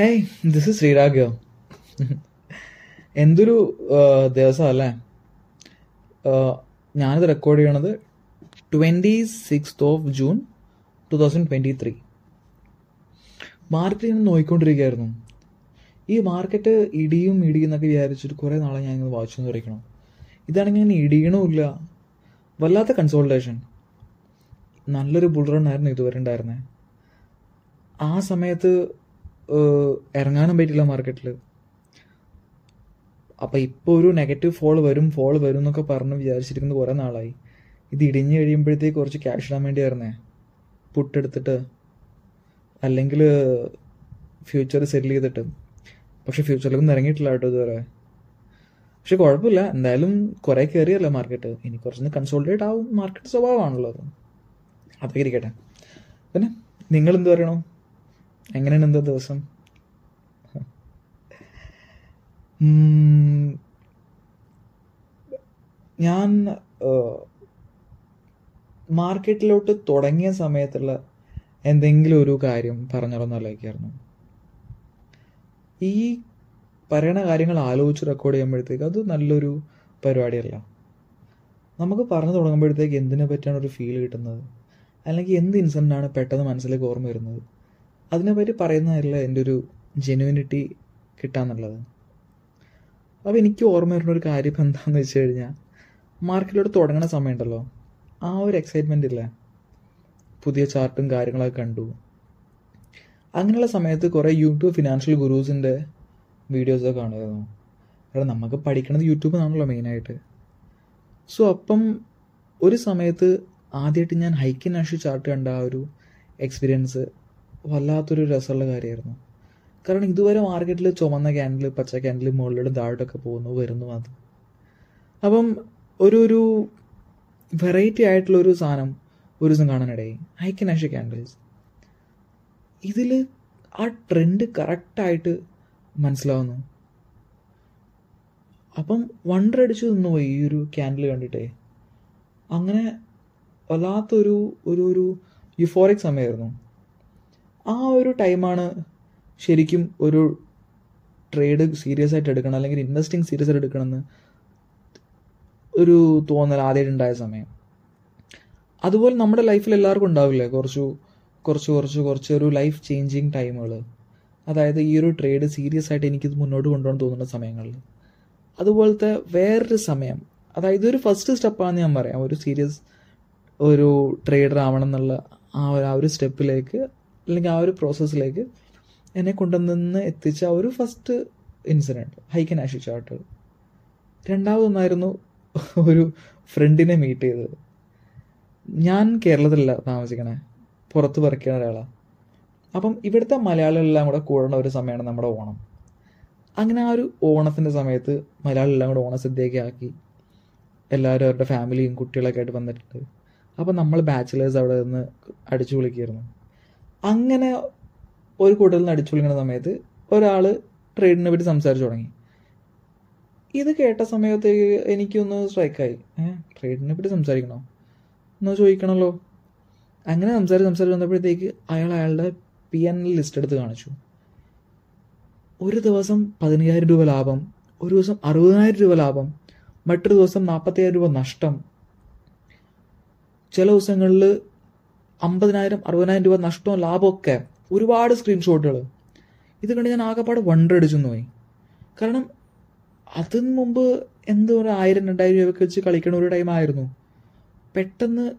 Hey this is Sreerag എന്തൊരു ദിവസം അല്ലേ? ഞാനിത് റെക്കോർഡ് ചെയ്യണത് twenty sixth of June two thousand twenty three market ഞാൻ നോക്കിക്കൊണ്ടിരിക്കുകയായിരുന്നു ഈ മാർക്കറ്റ് ഇടിയും ഇടിയും എന്നൊക്കെ വിചാരിച്ചിട്ട് കുറേ നാളെ ഞാൻ ഇങ്ങനെ വാച്ച് ചെയ്തുകൊണ്ടിരിക്കണം ഇതാണെങ്കിൽ ഞാൻ ഇടിയണമില്ല വല്ലാത്ത കൺസോൾട്ടേഷൻ നല്ലൊരു ബുൾ ആയിരുന്നു ഇതുവരെ ഉണ്ടായിരുന്നത് ആ സമയത്ത് ഇറങ്ങാനും പറ്റില്ല മാർക്കറ്റിൽ അപ്പോൾ ഇപ്പോൾ ഒരു നെഗറ്റീവ് ഫോൾ വരും ഫോൾ വരും എന്നൊക്കെ പറഞ്ഞ് വിചാരിച്ചിരിക്കുന്നത് കുറേ നാളായി. ഇത് ഇടിഞ്ഞു കഴിയുമ്പോഴത്തേക്ക് കുറച്ച് ക്യാഷ് ഇടാൻ വേണ്ടി വേണ്ടിയായിരുന്നേ പുട്ടെടുത്തിട്ട് അല്ലെങ്കിൽ ഫ്യൂച്ചർ സെറ്റിൽ ചെയ്തിട്ട്. പക്ഷെ ഫ്യൂച്ചറിലൊന്നും ഇറങ്ങിയിട്ടില്ല കേട്ടോ ഇതുവരെ. പക്ഷെ കുഴപ്പമില്ല. എന്തായാലും കുറേ കയറിയല്ലോ മാർക്കറ്റ് ഇനി കുറച്ചൊന്ന് കൺസോൾട്ടേറ്റ് ആവും മാർക്കറ്റ് സ്വഭാവമാണല്ലോ അത്. അതൊക്കെ ഇരിക്കട്ടെ. പിന്നെ നിങ്ങൾ എന്ത് പറയണോ? എങ്ങനെയാണ് എന്താ ദിവസം? ഞാൻ മാർക്കറ്റിലോട്ട് തുടങ്ങിയ സമയത്തുള്ള എന്തെങ്കിലും ഒരു കാര്യം പറഞ്ഞാലോ ആലോചിക്കായിരുന്നു. ഈ പറയണ കാര്യങ്ങൾ ആലോചിച്ച് റെക്കോർഡ് ചെയ്യുമ്പോഴത്തേക്ക് അത് നല്ലൊരു പരിപാടിയല്ല. നമുക്ക് പറഞ്ഞു തുടങ്ങുമ്പോഴത്തേക്ക് എന്തിനെ പറ്റിയാണ് ഒരു ഫീൽ കിട്ടുന്നത്? അല്ലെങ്കിൽ എന്ത് ഇൻസിഡന്റ് ആണ് പെട്ടെന്ന് മനസ്സിലേക്ക് ഓർമ്മ വരുന്നത്? അതിനെപ്പറ്റി പറയുന്നതല്ല എന്റെ ഒരു ജെനുവിനിറ്റി കിട്ടാന്നുള്ളത്. അപ്പോൾ എനിക്ക് ഓർമ്മ വരുന്ന ഒരു കാര്യം എന്താണെന്ന് വെച്ച് കഴിഞ്ഞാൽ മാർക്കറ്റിലോട്ട് തുടങ്ങുന്ന സമയമുണ്ടല്ലോ ആ ഒരു എക്സൈറ്റ്മെന്റ് ഇല്ല? പുതിയ ചാർട്ടും കാര്യങ്ങളൊക്കെ കണ്ടു. അങ്ങനെയുള്ള സമയത്ത് കുറേ യൂട്യൂബ് ഫിനാൻഷ്യൽ ഗുരൂസിന്റെ വീഡിയോസൊക്കെ കാണുമായിരുന്നു കാരണം നമുക്ക് പഠിക്കണത് യൂട്യൂബ് ആണല്ലോ മെയിനായിട്ട് സോ അപ്പം ഒരു സമയത്ത് ആദ്യമായിട്ട് ഞാൻ ഹൈക്കിൻ നാഷണൽ ചാർട്ട് കണ്ട ആ ഒരു എക്സ്പീരിയൻസ് വല്ലാത്തൊരു രസമുള്ള കാര്യമായിരുന്നു. കാരണം ഇതുവരെ മാർക്കറ്റിൽ ചുമന്ന ക്യാൻഡിൽ പച്ച ക്യാൻഡിൽ മുകളിലൂടെ താഴോട്ടൊക്കെ പോകുന്നു വരുന്നു അത്. അപ്പം ഒരു ഒരു വെറൈറ്റി ആയിട്ടുള്ള ഒരു സാധനം ഒരു ദിവസം കാണാനിടയായി. കൻ നാഷണൽ ക്യാൻഡിൽസ് ഇതിൽ ആ ട്രെൻഡ് കറക്റ്റായിട്ട് മനസ്സിലാവുന്നു. അപ്പം വണ്ടർ അടിച്ചു നിന്നു പോയി ഈ ഒരു ക്യാൻഡിൽ കണ്ടിട്ടേ. അങ്ങനെ വല്ലാത്തൊരു ഒരു ഒരു യുഫോറിക് സമയമായിരുന്നു. ആ ഒരു ടൈമാണ് ശരിക്കും ഒരു ട്രേഡ് സീരിയസ് ആയിട്ട് എടുക്കണം അല്ലെങ്കിൽ ഇൻവെസ്റ്റിംഗ് സീരിയസ് ആയിട്ട് എടുക്കണമെന്ന് ഒരു തോന്നൽ ആദ്യമായിട്ട് ഉണ്ടായ സമയം. അതുപോലെ നമ്മുടെ ലൈഫിൽ എല്ലാവർക്കും ഉണ്ടാവില്ലേ? കുറച്ചു കുറച്ച് കുറച്ച് കുറച്ച് ഒരു ലൈഫ് ചേഞ്ചിങ് ടൈമുകൾ അതായത് ഈ ഒരു ട്രേഡ് സീരിയസ് ആയിട്ട് എനിക്കിത് മുന്നോട്ട് കൊണ്ടുപോകാൻ തോന്നുന്ന സമയങ്ങളിൽ. അതുപോലത്തെ വേറൊരു സമയം. അതായത് ഒരു ഫസ്റ്റ് സ്റ്റെപ്പാണെന്ന് ഞാൻ പറയാം. ഒരു സീരിയസ് ഒരു ട്രേഡർ ആവണം എന്നുള്ള ആ ഒരു ആ ഒരു സ്റ്റെപ്പിലേക്ക് അല്ലെങ്കിൽ ആ ഒരു പ്രോസസ്സിലേക്ക് എന്നെ കൊണ്ടുവന്ന് എത്തിച്ച ഒരു first incident Heikin Ashi chart രണ്ടാമതൊന്നായിരുന്നു ഒരു ഫ്രണ്ടിനെ മീറ്റ് ചെയ്തത്. ഞാൻ കേരളത്തിലല്ല താമസിക്കണേ. പുറത്ത് പറക്കുന്ന ഒരാളാണ് അപ്പം ഇവിടുത്തെ മലയാളികളെല്ലാം കൂടെ കൂടണ ഒരു സമയമാണ് നമ്മുടെ ഓണം. അങ്ങനെ ആ ഒരു ഓണത്തിന്റെ സമയത്ത് മലയാളികളെല്ലാം കൂടെ ഓണസദ്യയൊക്കെ ആക്കി. എല്ലാവരും അവരുടെ ഫാമിലിയും കുട്ടികളൊക്കെ ആയിട്ട് വന്നിട്ടുണ്ട്. അപ്പം നമ്മൾ ബാച്ചിലേഴ്സ് അവിടെ നിന്ന് അടിച്ചു വിളിക്കുമായിരുന്നു അങ്ങനെ ഒരു കൂട്ടത്തിൽ നിന്ന് അടിച്ചു വിളിക്കുന്ന സമയത്ത് ഒരാൾ ട്രേഡിനെ പറ്റി സംസാരിച്ചു തുടങ്ങി. ഇത് കേട്ട സമയത്തേക്ക് എനിക്കൊന്ന് സ്ട്രൈക്കായി. ഏഹ് ട്രേഡിനെ പറ്റി സംസാരിക്കണോ? എന്നോ ചോദിക്കണമല്ലോ അങ്ങനെ സംസാരിച്ച് സംസാരിച്ച് വന്നപ്പോഴത്തേക്ക് അയാൾ അയാളുടെ പി എൻ എൽ ലിസ്റ്റ് എടുത്ത് കാണിച്ചു. ഒരു ദിവസം പതിനയ്യായിരം രൂപ ലാഭം ഒരു ദിവസം അറുപതിനായിരം രൂപ ലാഭം മറ്റൊരു ദിവസം നാൽപ്പത്തയ്യായിരം രൂപ നഷ്ടം. ചില ദിവസങ്ങളിൽ അമ്പതിനായിരം അറുപതിനായിരം രൂപ നഷ്ടവും ലാഭവും ലാഭമൊക്കെ ഒരുപാട് സ്ക്രീൻഷോട്ടുകൾ ഇത് കണ്ട് ഞാൻ ആകെപ്പാട് വണ്ടർ അടിച്ചു പോയി. കാരണം അതിന് മുമ്പ് എന്തോ ഒരു ആയിരം രണ്ടായിരം രൂപയൊക്കെ വെച്ച് കളിക്കണ ഒരു ടൈം ആയിരുന്നു. പെട്ടെന്ന്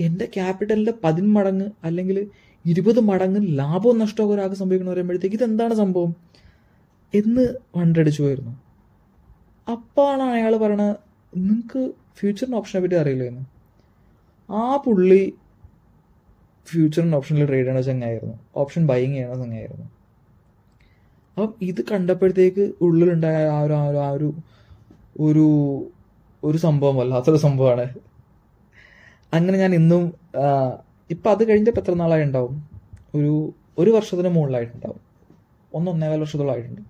എന്റെ ക്യാപിറ്റലിന്റെ പതിന്മടങ്ങ് അല്ലെങ്കിൽ ഇരുപത് മടങ്ങ് ലാഭവും നഷ്ടമൊക്കെ ഒരാൾക്ക് സംഭവിക്കണം പറയുമ്പോഴത്തേക്ക് ഇതെന്താണ് സംഭവം? എന്ന് വണ്ടടിച്ചു പോയിരുന്നു. അപ്പാണ് അയാൾ പറയണത് നിങ്ങൾക്ക് ഫ്യൂച്ചറിന്റെ ഓപ്ഷനെ പറ്റി അറിയില്ല എന്ന് ആ പുള്ളി ഫ്യൂച്ചറിന്റെ ഓപ്ഷനിൽ ട്രേഡ് ചെയ്യണ ചങ്ങായിരുന്നു ഓപ്ഷൻ ബൈങ് ചെയ്യണ ചങ്ങായിരുന്നു അപ്പം ഇത് കണ്ടപ്പോഴത്തേക്ക് ഉള്ളിലുണ്ടായ ആ ഒരു ആ ഒരു ആ ഒരു ഒരു ഒരു സംഭവം വല്ലാത്തൊരു സംഭവമാണ്. അങ്ങനെ ഞാൻ ഇന്നും ഇപ്പം അത് കഴിഞ്ഞപ്പോൾ എത്ര നാളായി ഉണ്ടാവും? ഒരു ഒരു വർഷത്തിന് മുകളിലായിട്ടുണ്ടാവും. ഒന്ന് ഒന്നേകാൽ വർഷത്തോളമായിട്ടുണ്ട്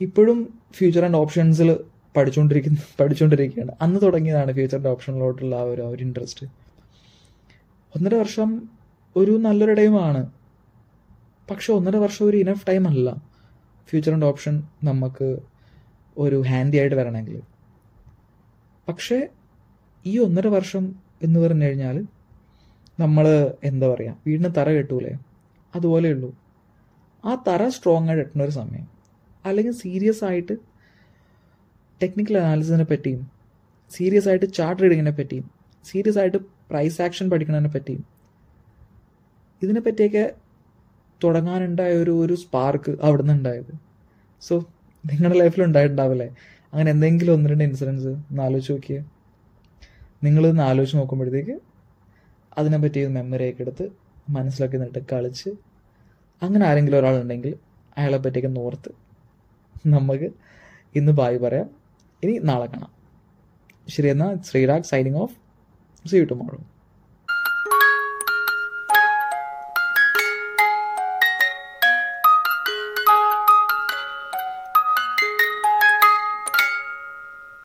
ഇപ്പോഴും ഫ്യൂച്ചർ ആൻഡ് ഓപ്ഷൻസിൽ പഠിച്ചുകൊണ്ടിരിക്കുന്ന പഠിച്ചുകൊണ്ടിരിക്കുകയാണ് അന്ന് തുടങ്ങിയതാണ് ഫ്യൂച്ചറിന്റെ ഓപ്ഷനിലോട്ടുള്ള ആ ഒരു ഇൻട്രസ്റ്റ് ഒന്നര വർഷം ഒരു നല്ലൊരു ടൈമാണ് പക്ഷെ ഒന്നര വർഷം ഒരു ഇനഫ് ടൈം അല്ല. ഫ്യൂച്ചർ ആൻഡ് ഓപ്ഷൻ നമുക്ക് ഒരു ഹാൻഡി ആയിട്ട് വരണമെങ്കിൽ. പക്ഷേ ഈ ഒന്നര വർഷം എന്ന് പറഞ്ഞു കഴിഞ്ഞാൽ നമ്മൾ എന്താ പറയുക വീടിന് തറ കെട്ടൂലേ? അതുപോലെ അതുപോലെയുള്ളൂ ആ തറ സ്ട്രോങ് ആയിട്ട് കെട്ടുന്ന ഒരു സമയം. അല്ലെങ്കിൽ സീരിയസ് ആയിട്ട് ടെക്നിക്കൽ അനാലിസിനെ പറ്റിയും സീരിയസ് ആയിട്ട് ചാർട്ട് റീഡിങ്ങിനെ പറ്റിയും സീരിയസ് ആയിട്ട് പ്രൈസ് ആക്ഷൻ പഠിക്കുന്നതിനെ പറ്റിയും ഇതിനെ പറ്റിയൊക്കെ തുടങ്ങാനുണ്ടായ ഒരു ഒരു സ്പാർക്ക് അവിടെ നിന്ന് ഉണ്ടായത്. സോ നിങ്ങളുടെ ലൈഫിൽ ഉണ്ടായിട്ടുണ്ടാവില്ലേ? അങ്ങനെ എന്തെങ്കിലും ഒന്ന് രണ്ട് ഇൻസിഡൻസ് ഒന്ന് ആലോചിച്ച് നോക്കിയേ. നിങ്ങളിതൊന്ന് ആലോചിച്ച് നോക്കുമ്പോഴത്തേക്ക് അതിനെപ്പറ്റി മെമ്മറി ഒക്കെ എടുത്ത് മനസ്സിലൊക്കെ നിന്നിട്ട് കളിച്ച് അങ്ങനെ ആരെങ്കിലും ഒരാളുണ്ടെങ്കിൽ അയാളെ പറ്റിയൊക്കെ നോർത്ത് നമുക്ക് ഇന്ന് ബായ് പറയാം. ഇനി നാളെ കാണാം. ശരി എന്നാൽ Sreerag signing off See you tomorrow.